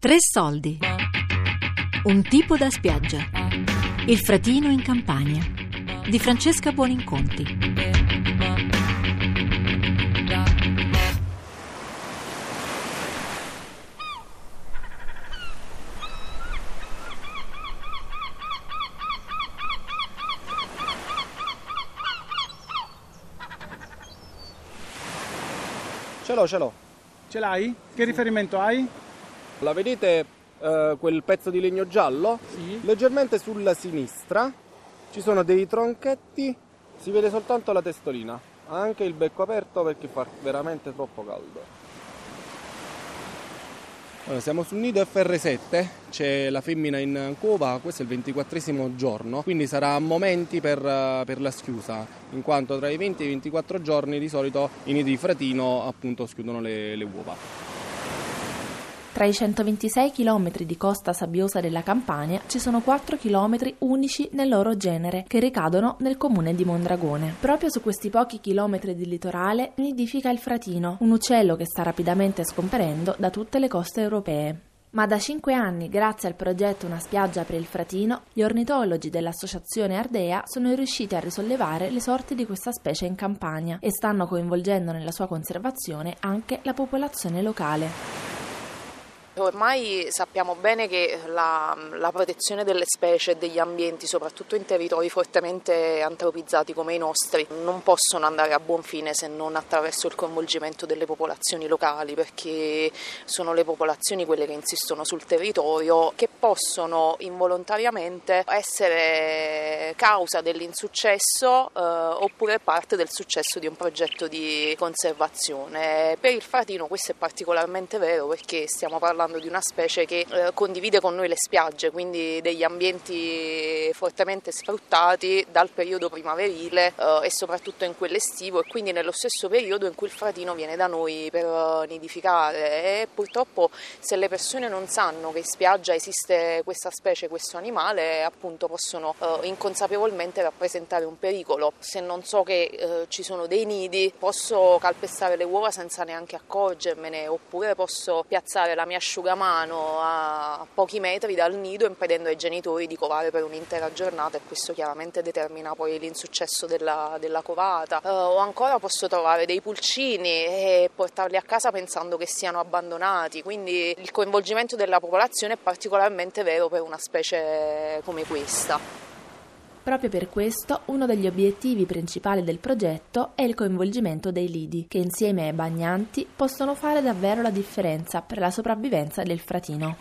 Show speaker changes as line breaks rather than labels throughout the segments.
Tre soldi. Un tipo da spiaggia. Il fratino in Campania. Di Francesca Buoninconti.
Ce l'ho, ce l'ho.
Ce l'hai? Che riferimento hai?
La vedete eh, quel pezzo di legno giallo?
Sì.
Leggermente sulla sinistra ci sono dei tronchetti, si vede soltanto la testolina, anche il becco aperto perché fa veramente troppo caldo. Allora, siamo sul nido FR7, c'è la femmina in cova, questo è il ventiquattresimo giorno, quindi sarà a momenti per, eh, per la schiusa, in quanto tra i 20 e i 24 giorni di solito i nidi di fratino appunto schiudono le, le uova.
Tra i 126 km di costa sabbiosa della Campania ci sono 4 km unici nel loro genere che ricadono nel comune di Mondragone. Proprio su questi pochi chilometri di litorale nidifica il fratino, un uccello che sta rapidamente scomparendo da tutte le coste europee. Ma da cinque anni, grazie al progetto Una spiaggia per il fratino, gli ornitologi dell'associazione Ardea sono riusciti a risollevare le sorti di questa specie in Campania e stanno coinvolgendo nella sua conservazione anche la popolazione locale.
Ormai sappiamo bene che la, la, protezione delle specie e degli ambienti, soprattutto in territori fortemente antropizzati come i nostri, non possono andare a buon fine se non attraverso il coinvolgimento delle popolazioni locali, perché sono le popolazioni quelle che insistono sul territorio, che possono involontariamente essere causa dell'insuccesso eh, oppure parte del successo di un progetto di conservazione. Per il fratino questo è particolarmente vero perché stiamo parlando parlando di una specie che eh, condivide con noi le spiagge, quindi degli ambienti fortemente sfruttati dal periodo primaverile eh, e soprattutto in quello estivo e quindi nello stesso periodo in cui il fratino viene da noi per nidificare e purtroppo se le persone non sanno che in spiaggia esiste questa specie, questo animale, appunto possono uh, inconsapevolmente rappresentare un pericolo. Se non so che uh, ci sono dei nidi posso calpestare le uova senza neanche accorgermene oppure posso piazzare la mia asciutta asciugamano a pochi metri dal nido impedendo ai genitori di covare per un'intera giornata e questo chiaramente determina poi l'insuccesso della, della covata. Uh, o ancora posso trovare dei pulcini e portarli a casa pensando che siano abbandonati, quindi il coinvolgimento della popolazione è particolarmente vero per una specie come questa.
Proprio per questo uno degli obiettivi principali del progetto è il coinvolgimento dei lidi, che insieme ai bagnanti possono fare davvero la differenza per la sopravvivenza del fratino.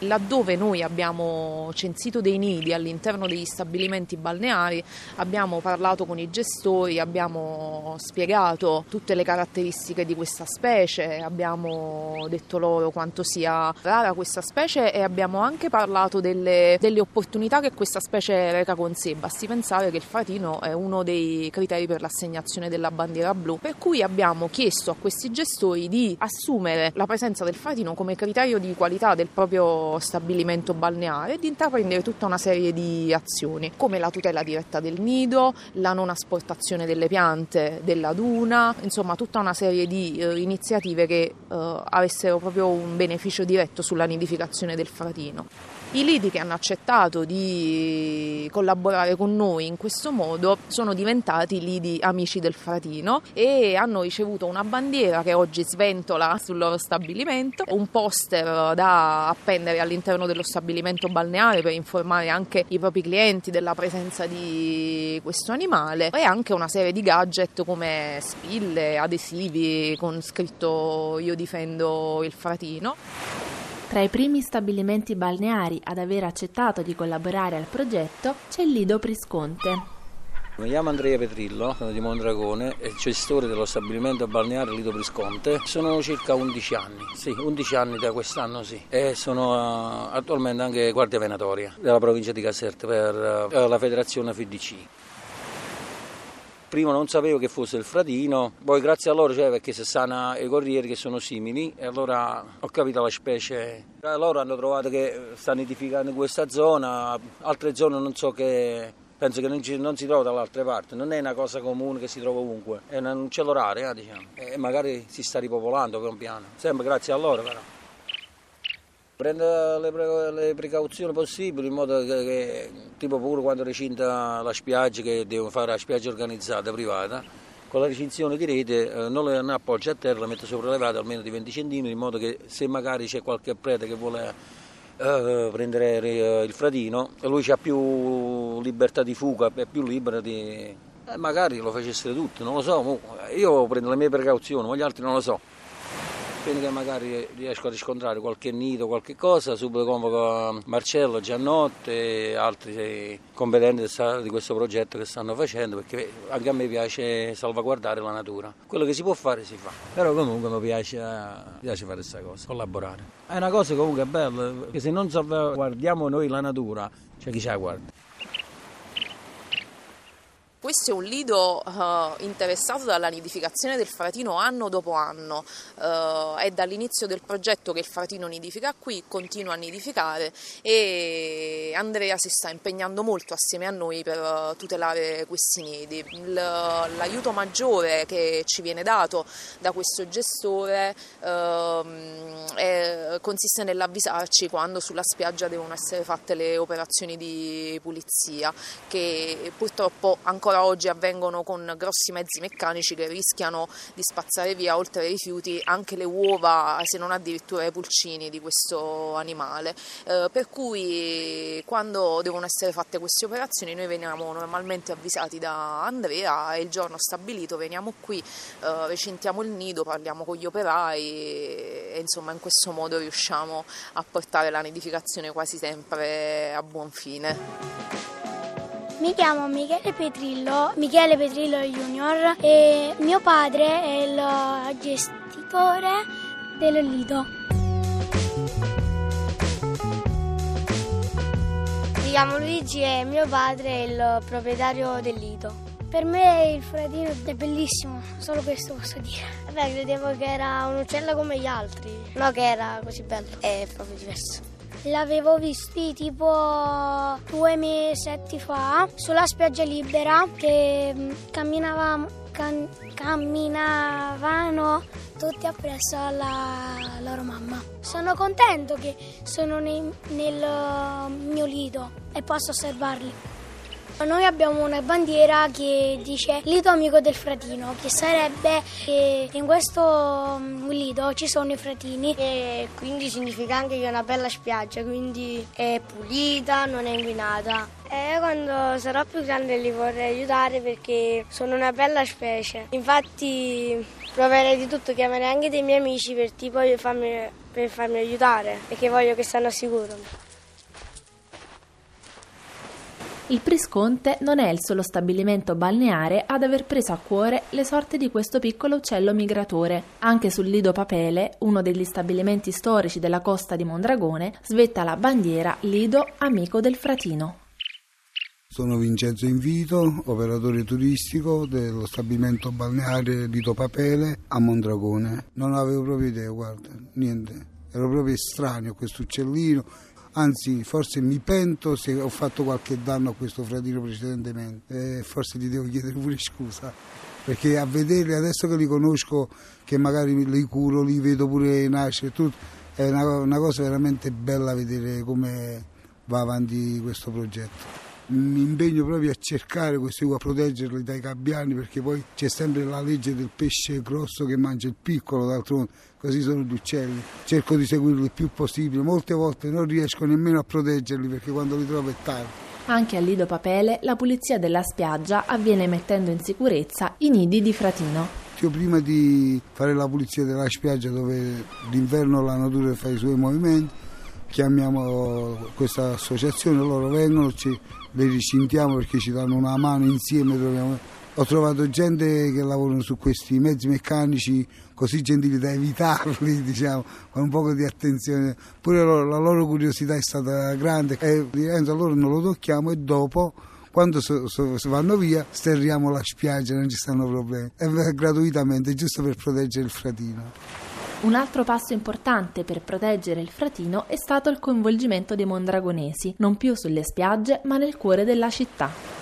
Laddove noi abbiamo censito dei nidi all'interno degli stabilimenti balneari, abbiamo parlato con i gestori, abbiamo spiegato tutte le caratteristiche di questa specie, abbiamo detto loro quanto sia rara questa specie e abbiamo anche parlato delle, delle opportunità che questa specie reca con sé. Basti pensare che il fratino è uno dei criteri per l'assegnazione della bandiera blu, per cui abbiamo chiesto a questi gestori di assumere la presenza del fratino come criterio di qualità del proprio stabilimento balneare e di intraprendere tutta una serie di azioni come la tutela diretta del nido, la non asportazione delle piante della duna, insomma tutta una serie di eh, iniziative che eh, avessero proprio un beneficio diretto sulla nidificazione del fratino. I lidi che hanno accettato di collaborare con noi in questo modo sono diventati lidi amici del fratino e hanno ricevuto una bandiera che oggi sventola sul loro stabilimento, un poster da appendere all'interno dello stabilimento balneare per informare anche i propri clienti della presenza di questo animale e anche una serie di gadget come spille, adesivi con scritto io difendo il fratino.
Tra i primi stabilimenti balneari ad aver accettato di collaborare al progetto c'è il Lido Prisconte.
Mi chiamo Andrea Petrillo, sono di Mondragone e gestore dello stabilimento balneare Lido Prisconte. Sono circa 11 anni, sì, 11 anni da quest'anno sì. E sono uh, attualmente anche guardia venatoria della provincia di Caserta per uh, la federazione FDC prima non sapevo che fosse il fratino, poi grazie a loro, cioè perché si sanno i corrieri che sono simili, e allora ho capito la specie. Loro hanno trovato che sta nidificando in questa zona, altre zone non so che penso che non, ci, non, si trova dall'altra parte, non è una cosa comune che si trova ovunque, è un uccello raro, eh, diciamo. e magari si sta ripopolando pian piano, sempre grazie a loro però. Prende le, pre- le, precauzioni possibili in modo che, che, tipo pure quando recinta la spiaggia che devono fare la spiaggia organizzata privata con la recinzione di rete eh, non le appoggia a terra, la mette sopraelevata almeno di 20 cm in modo che se magari c'è qualche prete che vuole eh, prendere il fratino lui ha più libertà di fuga, è più libero di... Eh, magari lo facessero tutti, non lo so, io prendo le mie precauzioni, ma gli altri non lo so appena che magari riesco a riscontrare qualche nido, qualche cosa, subito convoco Marcello, Giannotte e altri competenti di questo progetto che stanno facendo, perché anche a me piace salvaguardare la natura. Quello che si può fare si fa, però comunque mi piace, piace fare questa cosa, collaborare. È una cosa comunque bella, perché se non salvaguardiamo noi la natura, c'è chi ci guarda.
Questo è un lido uh, interessato dalla nidificazione del fratino anno dopo anno, uh, è dall'inizio del progetto che il fratino nidifica qui, continua a nidificare e Andrea si sta impegnando molto assieme a noi per uh, tutelare questi nidi. L'aiuto maggiore che ci viene dato da questo gestore ehm, è, consiste nell'avvisarci quando sulla spiaggia devono essere fatte le operazioni di pulizia che purtroppo ancora ancora oggi avvengono con grossi mezzi meccanici che rischiano di spazzare via oltre ai rifiuti anche le uova, se non addirittura i pulcini di questo animale. Eh, per cui quando devono essere fatte queste operazioni noi veniamo normalmente avvisati da Andrea e il giorno stabilito veniamo qui, eh, recintiamo il nido, parliamo con gli operai e insomma in questo modo riusciamo a portare la nidificazione quasi sempre a buon fine.
Mi chiamo Michele Petrillo, Michele Petrillo Junior e mio padre è il gestitore del Lido. Mi chiamo Luigi e mio padre è il proprietario del Lido. Per me il fratino è bellissimo, solo questo posso dire. Beh, credevo che era un uccello come gli altri, no che era così bello, è proprio diverso. L'avevo visti tipo due mesi fa sulla spiaggia libera che mm, camminavamo, cam, camminavano tutti appresso alla loro mamma. Sono contento che sono nei, nel mio lido e posso osservarli. Noi abbiamo una bandiera che dice Lido amico del fratino, che sarebbe che in questo mm, lido ci sono i fratini e quindi significa anche che è una bella spiaggia, quindi è pulita, non è inquinata. E quando sarò più grande li vorrei aiutare perché sono una bella specie. Infatti proverei di tutto, chiamerei anche dei miei amici per, tipo, farmi, per farmi aiutare perché voglio che stanno sicuro.
Il Prisconte non è il solo stabilimento balneare ad aver preso a cuore le sorti di questo piccolo uccello migratore. Anche sul Lido Papele, uno degli stabilimenti storici della costa di Mondragone, svetta la bandiera Lido Amico del Fratino.
Sono Vincenzo Invito, operatore turistico dello stabilimento balneare Lido Papele a Mondragone. Non avevo proprio idea, guarda, niente. Ero proprio estraneo a questo uccellino anzi forse mi pento se ho fatto qualche danno a questo fratino precedentemente, eh, forse ti devo chiedere pure scusa, perché a vederli adesso che li conosco, che magari li curo, li vedo pure nascere, tutto, è una, una cosa veramente bella vedere come va avanti questo progetto mi impegno proprio a cercare questi a proteggerli dai gabbiani perché poi c'è sempre la legge del pesce grosso che mangia il piccolo d'altronde così sono gli uccelli. Cerco di seguirli il più possibile. Molte volte non riesco nemmeno a proteggerli perché quando li trovo è tardi.
Anche a Lido Papele la pulizia della spiaggia avviene mettendo in sicurezza i nidi di fratino.
Io prima di fare la pulizia della spiaggia dove d'inverno la natura fa i suoi movimenti chiamiamo questa associazione, loro vengono, ci, le ricintiamo perché ci danno una mano insieme. Troviamo. Ho trovato gente che lavorano su questi mezzi meccanici così gentili da evitarli, diciamo, con un po' di attenzione. Pure loro, la loro curiosità è stata grande e a loro non lo tocchiamo e dopo quando so, so, vanno via sterriamo la spiaggia, non ci stanno problemi. È gratuitamente, giusto per proteggere il fratino.
Un altro passo importante per proteggere il fratino è stato il coinvolgimento dei mondragonesi, non più sulle spiagge ma nel cuore della città.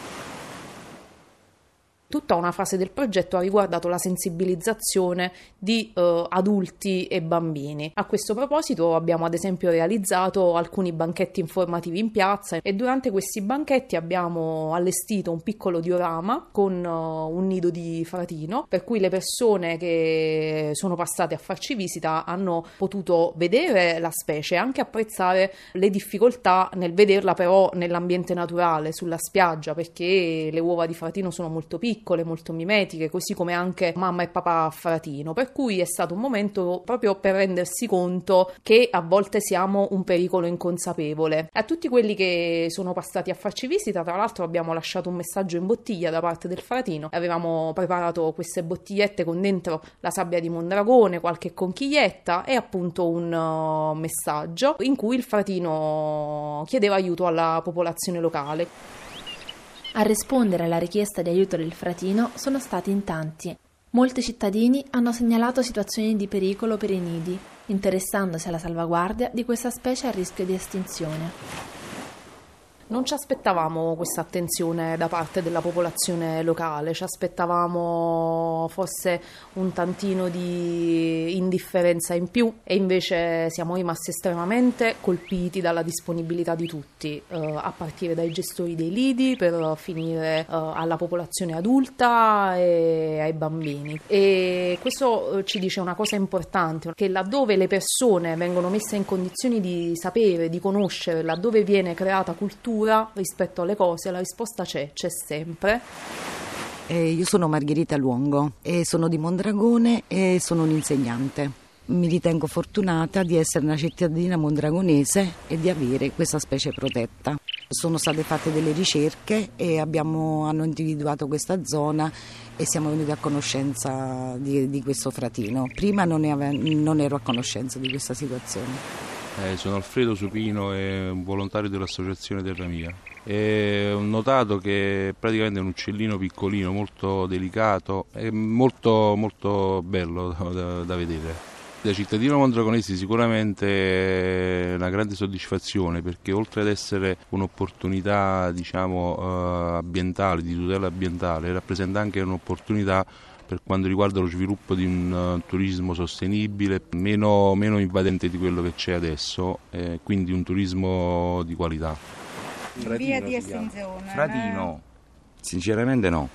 Tutta una fase del progetto ha riguardato la sensibilizzazione di eh, adulti e bambini. A questo proposito abbiamo ad esempio realizzato alcuni banchetti informativi in piazza e durante questi banchetti abbiamo allestito un piccolo diorama con uh, un nido di fratino per cui le persone che sono passate a farci visita hanno potuto vedere la specie e anche apprezzare le difficoltà nel vederla però nell'ambiente naturale, sulla spiaggia, perché le uova di fratino sono molto piccole, molto mimetiche, così come anche mamma e papà fratino, per cui è stato un momento proprio per rendersi conto che a volte siamo un pericolo inconsapevole. A tutti quelli che sono passati a farci visita, tra l'altro abbiamo lasciato un messaggio in bottiglia da parte del fratino, avevamo preparato queste bottigliette con dentro la sabbia di Mondragone, qualche conchiglietta e appunto un uh, messaggio in cui il fratino chiedeva aiuto alla popolazione locale.
A rispondere alla richiesta di aiuto del fratino sono stati in tanti. Molti cittadini hanno segnalato situazioni di pericolo per i nidi, interessandosi alla salvaguardia di questa specie a rischio di estinzione.
Non ci aspettavamo questa attenzione da parte della popolazione locale, ci aspettavamo forse un tantino di indifferenza in più e invece siamo rimasti estremamente colpiti dalla disponibilità di tutti, eh, a partire dai gestori dei lidi per finire eh, alla popolazione adulta e ai bambini. E questo eh, ci dice una cosa importante, che laddove le persone vengono messe in condizioni di sapere, di conoscere, laddove viene creata cultura, cultura rispetto alle cose, la risposta c'è, c'è sempre.
Eh, io sono Margherita Luongo e sono di Mondragone e sono un'insegnante. Mi ritengo fortunata di essere una cittadina mondragonese e di avere questa specie protetta. Sono state fatte delle ricerche e abbiamo, hanno individuato questa zona e siamo venuti a conoscenza di, di questo fratino. Prima non, ave, non ero a conoscenza di questa situazione.
Eh, sono Alfredo Supino e un volontario dell'associazione Terra Mia. E ho notato che praticamente è un uccellino piccolino, molto delicato e molto, molto bello da, da vedere. Da cittadino mondragonese sicuramente è una grande soddisfazione perché oltre ad essere un'opportunità diciamo, eh, ambientale, di tutela ambientale, rappresenta anche un'opportunità per quanto riguarda lo sviluppo di un uh, turismo sostenibile, meno, meno, invadente di quello che c'è adesso, eh, quindi un turismo di qualità.
Fratino Via di estinzione.
Fratino, sinceramente no,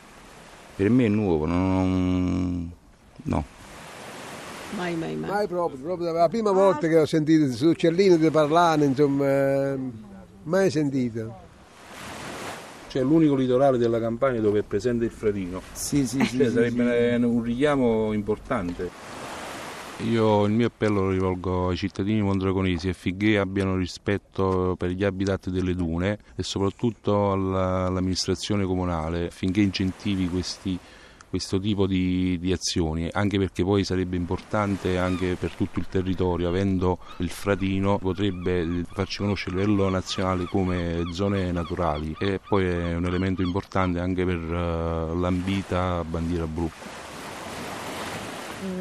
per me è nuovo, non... no.
Mai, mai, mai.
Mai proprio, proprio la prima volta che ho sentito su uccellini di parlare, insomma, eh, mai sentito
cioè l'unico litorale della Campania dove è presente il fratino.
Sì, sì, sì.
Cioè,
sì
sarebbe
sì.
un richiamo importante. Io il mio appello lo rivolgo ai cittadini mondragonesi affinché abbiano rispetto per gli abitanti delle dune e soprattutto all'amministrazione comunale affinché incentivi questi questo tipo di, di, azioni, anche perché poi sarebbe importante anche per tutto il territorio, avendo il fratino potrebbe farci conoscere a livello nazionale come zone naturali e poi è un elemento importante anche per uh, l'ambita bandiera blu.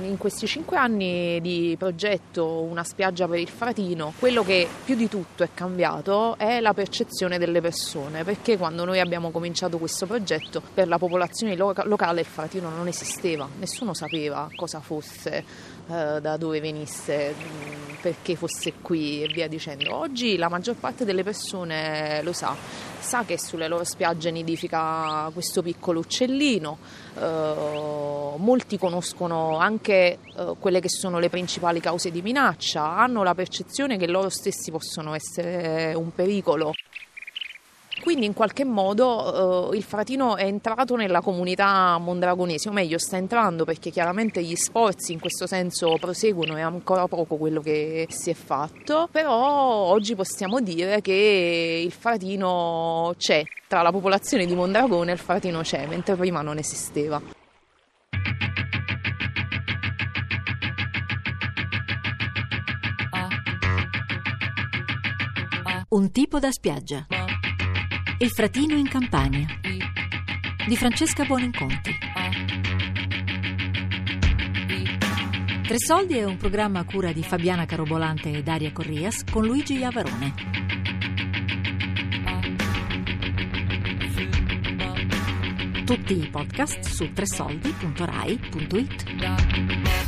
In questi cinque anni di progetto Una spiaggia per il Fratino, quello che più di tutto è cambiato è la percezione delle persone, perché quando noi abbiamo cominciato questo progetto per la popolazione locale il Fratino non esisteva, nessuno sapeva cosa fosse, eh, da dove venisse, mm, perché fosse qui e via dicendo. Oggi la maggior parte delle persone lo sa, sa che sulle loro spiagge nidifica questo piccolo uccellino, eh, molti conoscono anche eh, quelle che sono le principali cause di minaccia, hanno la percezione che loro stessi possono essere un pericolo. Quindi in qualche modo eh, il Fratino è entrato nella comunità mondragonese, o meglio sta entrando perché chiaramente gli sforzi in questo senso proseguono, è ancora poco quello che si è fatto, però oggi possiamo dire che il Fratino c'è, tra la popolazione di Mondragone il Fratino c'è, mentre prima non esisteva.
Un tipo da spiaggia. Il fratino in Campania. Di Francesca Buoninconti. Tre soldi è un programma a cura di Fabiana Carobolante e Daria Corrias con Luigi Iavarone. Tutti i podcast su tresoldi.rai.it.